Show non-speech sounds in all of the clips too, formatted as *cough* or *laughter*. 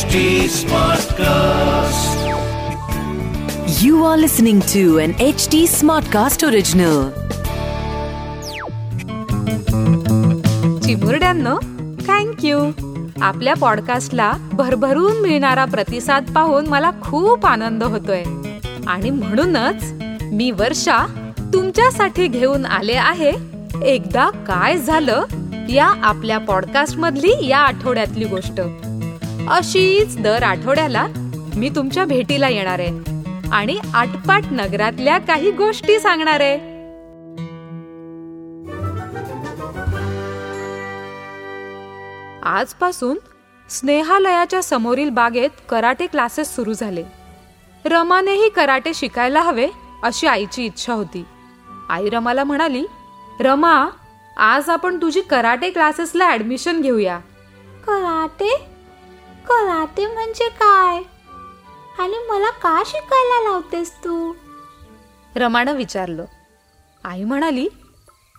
HD Smartcast. You are listening to an HD Smartcast original. चिमुरड्यांनो thank you आपल्या पॉडकास्टला भरभरून मिळणारा प्रतिसाद पाहून मला खूप आनंद होतोय आणि म्हणूनच मी वर्षा तुमच्यासाठी घेऊन आले आहे एकदा काय झालं या आपल्या पॉडकास्ट मधली या आठवड्यातली गोष्ट अशीच दर आठवड्याला मी तुमच्या भेटीला येणार आहे. आणि आटपाट नगरातल्या काही गोष्टी सांगणार आहे. आजपासून स्नेहालयाच्या समोरील बागेत कराटे क्लासेस सुरू झाले. रमानेही कराटे शिकायला हवे अशी आईची इच्छा होती. आई रमाला म्हणाली रमा आज आपण तुझी कराटे क्लासेसला ऍडमिशन घेऊया. कराटे? कराटे म्हणजे काय? आणि मला का शिकायला लावतेस तू? रमानं विचारलं. आई म्हणाली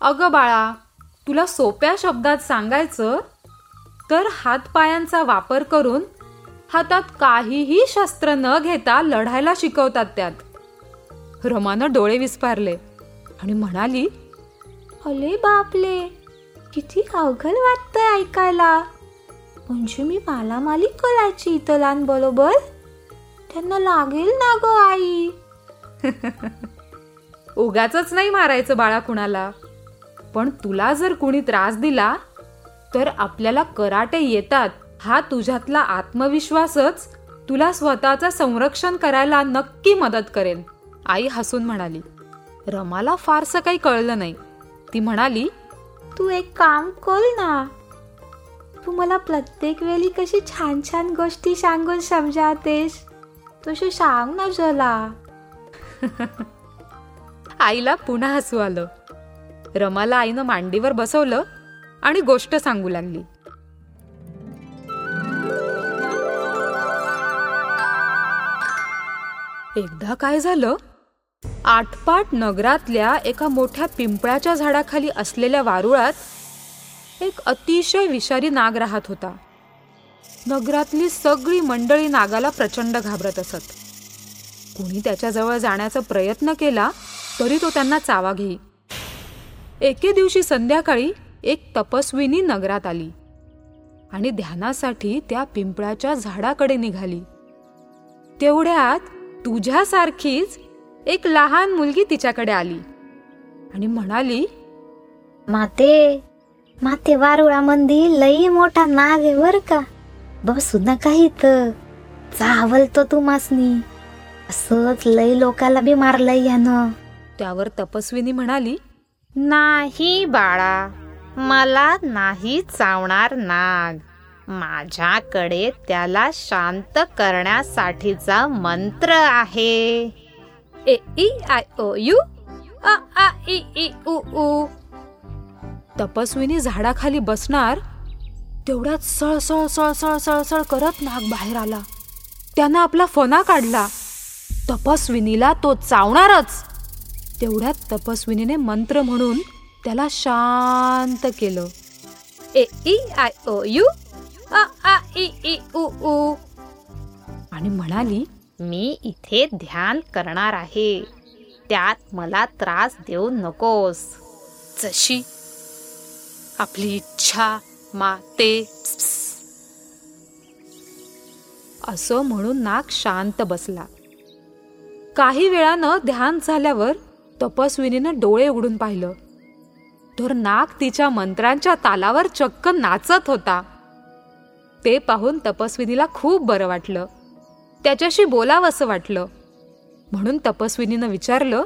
अगं बाळा तुला सोप्या शब्दात सांगायचं तर हातपायांचा वापर करून हातात काहीही शस्त्र न घेता लढायला शिकवतात त्यात. रमानं डोळे विस्पारले आणि म्हणाली अले बापले किती अवघड वाटतंय ऐकायला. म्हणजे मी मालामाली करायची इतरांबरोबर त्यांना लागेल ना ग आई. *laughs* उगाच नाही मारायचं बाळा कुणाला. पण तुला जर कुणी त्रास दिला तर आपल्याला कराटे येतात. हा तुझ्यातला आत्मविश्वासच तुला स्वतःचं संरक्षण करायला नक्की मदत करेल. आई हसून म्हणाली रमाला फारसं काही कळलं नाही. ती म्हणाली तू एक काम कर ना. मला प्रत्येक वेळी कशी छान छान गोष्टी सांगून समजावतेस तशी सांग ना जला *laughs* आईला पुन्हा हसू आलं. रमाला आईनं मांडीवर बसवलं आणि गोष्ट सांगू लागली. एकदा काय झालं? आटपाट नगरातल्या एका मोठ्या पिंपळाच्या झाडाखाली असलेल्या वारुळात एक अतिशय विषारी नाग राहत होता. नगरातली सगळी मंडळी नागाला प्रचंड घाबरत असत. कुणी त्याच्याजवळ जाण्याचा प्रयत्न केला तरी तो त्यांना चावा घेई. एके दिवशी संध्याकाळी एक तपस्विनी नगरात आली आणि ध्यानासाठी त्या पिंपळाच्या झाडाकडे निघाली. तेवढ्यात तुझ्यासारखीच एक लहान मुलगी तिच्याकडे आली आणि म्हणाली माते माते वारुळामध्ये लई मोठा नाग आहे बर का. बसू नका इथं चावलतो तू मासनी असंच लई लोकाला बी मारलंय यानं त्यावर तपस्विनी म्हणाली नाही बाळा मला नाही चावणार नाग. माझ्याकडे त्याला शांत करण्यासाठीचा मंत्र आहे. A E I O U अ आ इ ई उ उ. तपस्विनी झाडाखाली बसणार तेवढ्यात सळसळ सळसळ सळसळ करत नाग बाहेर आला. त्यानं आपला फना काढला. तपस्विनीला तो चावणारच. तेवढ्यात तपस्विनीने मंत्र म्हणून त्याला शांत केलं. A E I O U आ आ इ ई उ उ. आणि म्हणाली मी इथे ध्यान करणार आहे. त्यात मला त्रास देऊ नकोस. जशी आपली इच्छा माते असं म्हणून नाग शांत बसला. काही वेळानं ध्यान झाल्यावर तपस्विनीनं डोळे उघडून पाहिलं. तर नाग तिच्या मंत्रांच्या तालावर चक्क नाचत होता. ते पाहून तपस्विनीला खूप बरं वाटलं. त्याच्याशी बोलावं असं वाटलं. म्हणून तपस्विनीनं विचारलं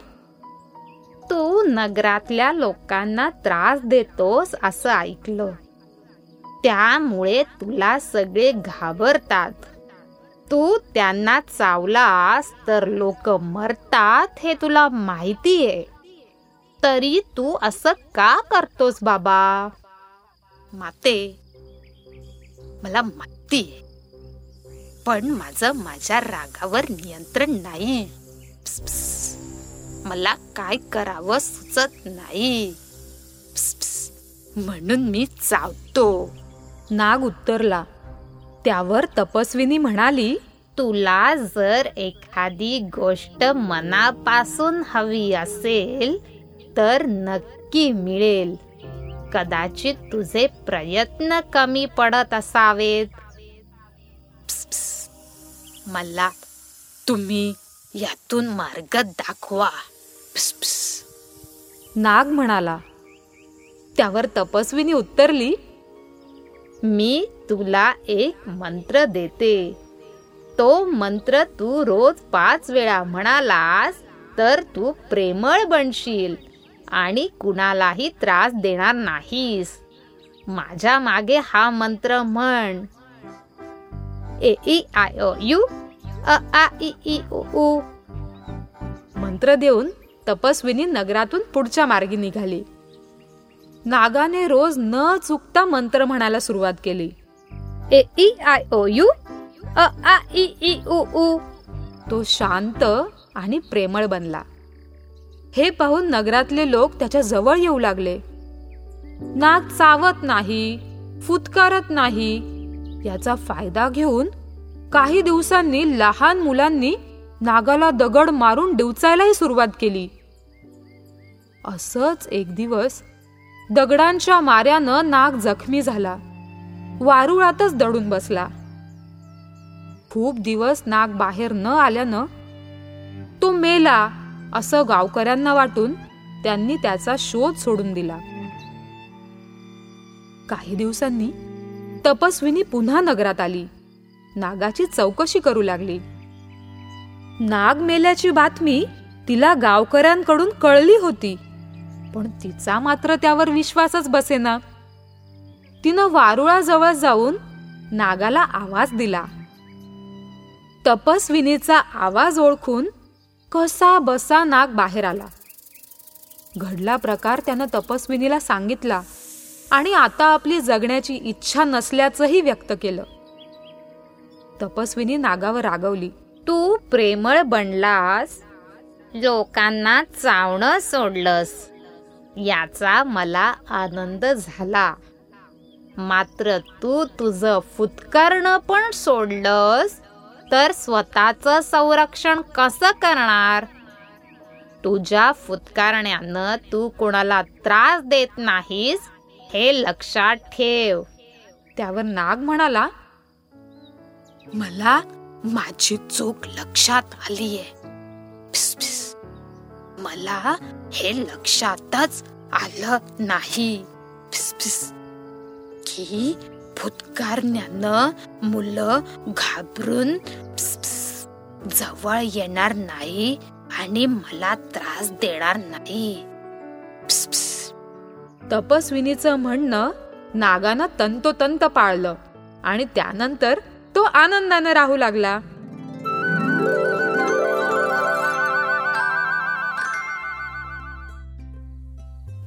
तू नगरातल्या लोकांना त्रास देतोस असं ऐकलं. त्यामुळे तुला सगळे घाबरतात. तू त्यांना चावलास तर लोक मरतात हे तुला माहितीये. तरी तू असं का करतोस बाबा? माते मला माहिती पण माझं माझ्या रागावर नियंत्रण नाही मला काय करावं सुचत नाही. म्हणून मी चावतो. नाग उत्तरला त्यावर तपस्विनी म्हणाली तुला जर एखादी गोष्ट मनापासून हवी असेल तर नक्की मिळेल. कदाचित तुझे प्रयत्न कमी पडत असावेत. प्स, प्स. मला तुम्ही यातून मार्ग दाखवा. प्स, नाग म्हणाला त्यावर तपस्विनी उत्तरली. मी तुला एक मंत्र देते. तो मंत्र तू रोज पाच वेळा म्हणालास तर तू प्रेमळ बनशील आणि कुणालाही त्रास देणार नाहीस. माझ्या मागे हा मंत्र म्हण. A E I O U अ आ इ ई उ. मंत्र देऊन तपस्विनी नगरातून पुढच्या मार्गी निघाली. नागाने रोज न चुकता मंत्र म्हणायला सुरुवात केली. A E I O U अ आ इ ई उ. तो शांत आणि प्रेमळ बनला. हे पाहून नगरातले लोक त्याच्याजवळ येऊ लागले. नाग चावत नाही फुतकारत नाही याचा फायदा घेऊन काही दिवसांनी लहान मुलांनी नागाला दगड मारून डिवचायलाही सुरुवात केली. असंच एक दिवस दगडांच्या माऱ्यानं नाग जखमी झाला. वारुळातच दडून बसला. खूप दिवस नाग बाहेर न आल्यानं तो मेला असं गावकऱ्यांना वाटून त्यांनी त्याचा शोध सोडून दिला. काही दिवसांनी तपस्विनी पुन्हा नगरात आली. नागाची चौकशी करू लागली. नाग मेल्याची बातमी तिला गावकऱ्यांकडून कळली होती. पण तिचा मात्र त्यावर विश्वासच बसेना. तिनं वारुळाजवळ जाऊन नागाला आवाज दिला. तपस्विनीचा आवाज ओळखून कसा बसा नाग बाहेर आला. घडला प्रकार त्यानं तपस्विनीला सांगितला आणि आता आपली जगण्याची इच्छा नसल्याचंही व्यक्त केलं. तपस्विनी नागावर रागवली. तू प्रेमळ बनलास लोकांना चावणं सोडलंस. याचा मला आनंद झाला. मात्र तू तुझं फुतकरणं पण सोडलंस तर स्वतःच संरक्षण कसं करणार? तुझ्या फुतकारण्यानं तू कोणाला त्रास देत नाहीस हे लक्षात ठेव. त्यावर नाग म्हणाला मला माझी चूक लक्षात आलीये. आहे मला हे लक्षातच आलं नाही. फिस, की फुतकारण्यानं मुलं घाबरून जवळ येणार नाही आणि मला त्रास देणार नाही. तपस्विनीचं म्हणणं नागानं तंतोतंत पाळलं आणि त्यानंतर तो आनंदानं राहू लागला.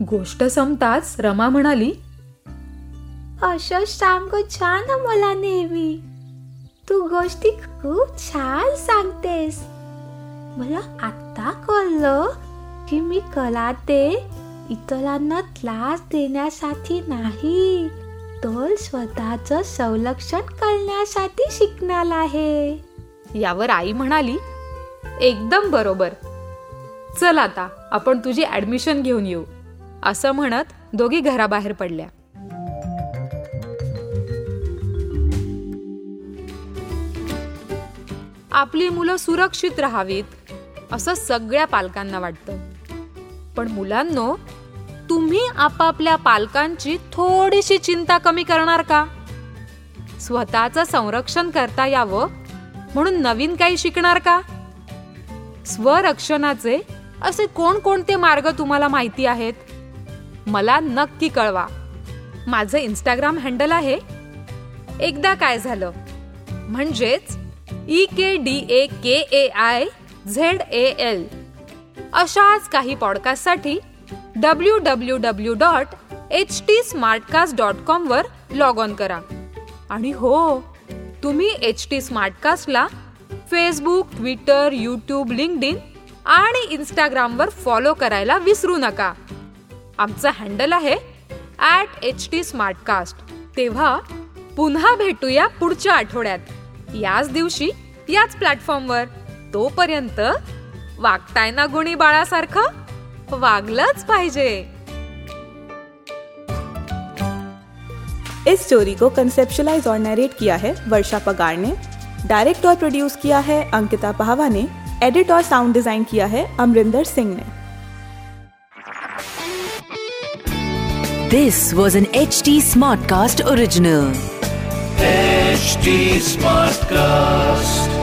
गोष्ट संपताच रमा म्हणाली असं सांगू छान मला नेहमी. तू गोष्टी खूप छान सांगतेस. मला आता कळलं की मी कला ते इतरांना त्रास देण्यासाठी नाही. तर स्वतःच संरक्षण करण्यासाठी शिकणार आहे. यावर आई म्हणाली एकदम बरोबर. चल आता आपण तुझी ऍडमिशन घेऊन येऊ. असं म्हणत दोघी घराबाहेर पडल्या. आपली मुलं सुरक्षित राहावीत असं सगळ्या पालकांना वाटतं. पण मुलांनो तुम्ही आपापल्या पालकांची थोडीशी चिंता कमी करणार का? स्वतःचं संरक्षण करता यावं म्हणून नवीन काही शिकणार का? स्वरक्षणाचे असे कोणकोणते मार्ग तुम्हाला माहिती आहेत? मला नक्की कळवा. माझं इंस्टाग्राम हँडल आहे. एकदा काय झालं? म्हणजेच E K D A K A I Z A L अशाच काही पॉडकास्टसाठी W W W dot H T Smartcast dot com वर लॉग ऑन करा. आणि हो तुम्ही एच टी स्मार्टकास्टला फेसबुक ट्विटर यूट्यूब लिंक्ड आणि इंस्टाग्रामवर फॉलो करायला विसरू नका. आमचं हँडल आहे ॲट एच टी स्मार्टकास्ट तेव्हा पुन्हा भेटूया पुढच्या आठवड्यात. याच दिवशी याच प्लॅटफॉर्मवर तोपर्यंत वागताय ना गुणी बाळासारखं? वागलंच पाहिजे इस स्टोरी को कंसेप्शलाइज और नरेट किया है वर्षा पगार ने डायरेक्ट और प्रोड्यूस किया है अंकिता पहावा ने एडिट और साउंड डिज़ाइन किया है अमरिंदर सिंह ने This was an HT Smartcast original. HT Smartcast.